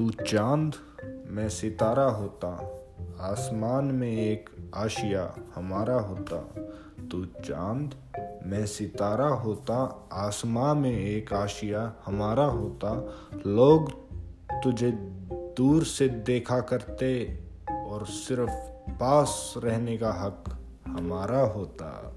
चाँद मैं सितारा होता, आसमान में एक आशिया हमारा होता। तू चाँद मैं सितारा होता, आसमां में एक आशिया हमारा होता। लोग तुझे दूर से देखा करते और सिर्फ़ पास रहने का हक हमारा होता।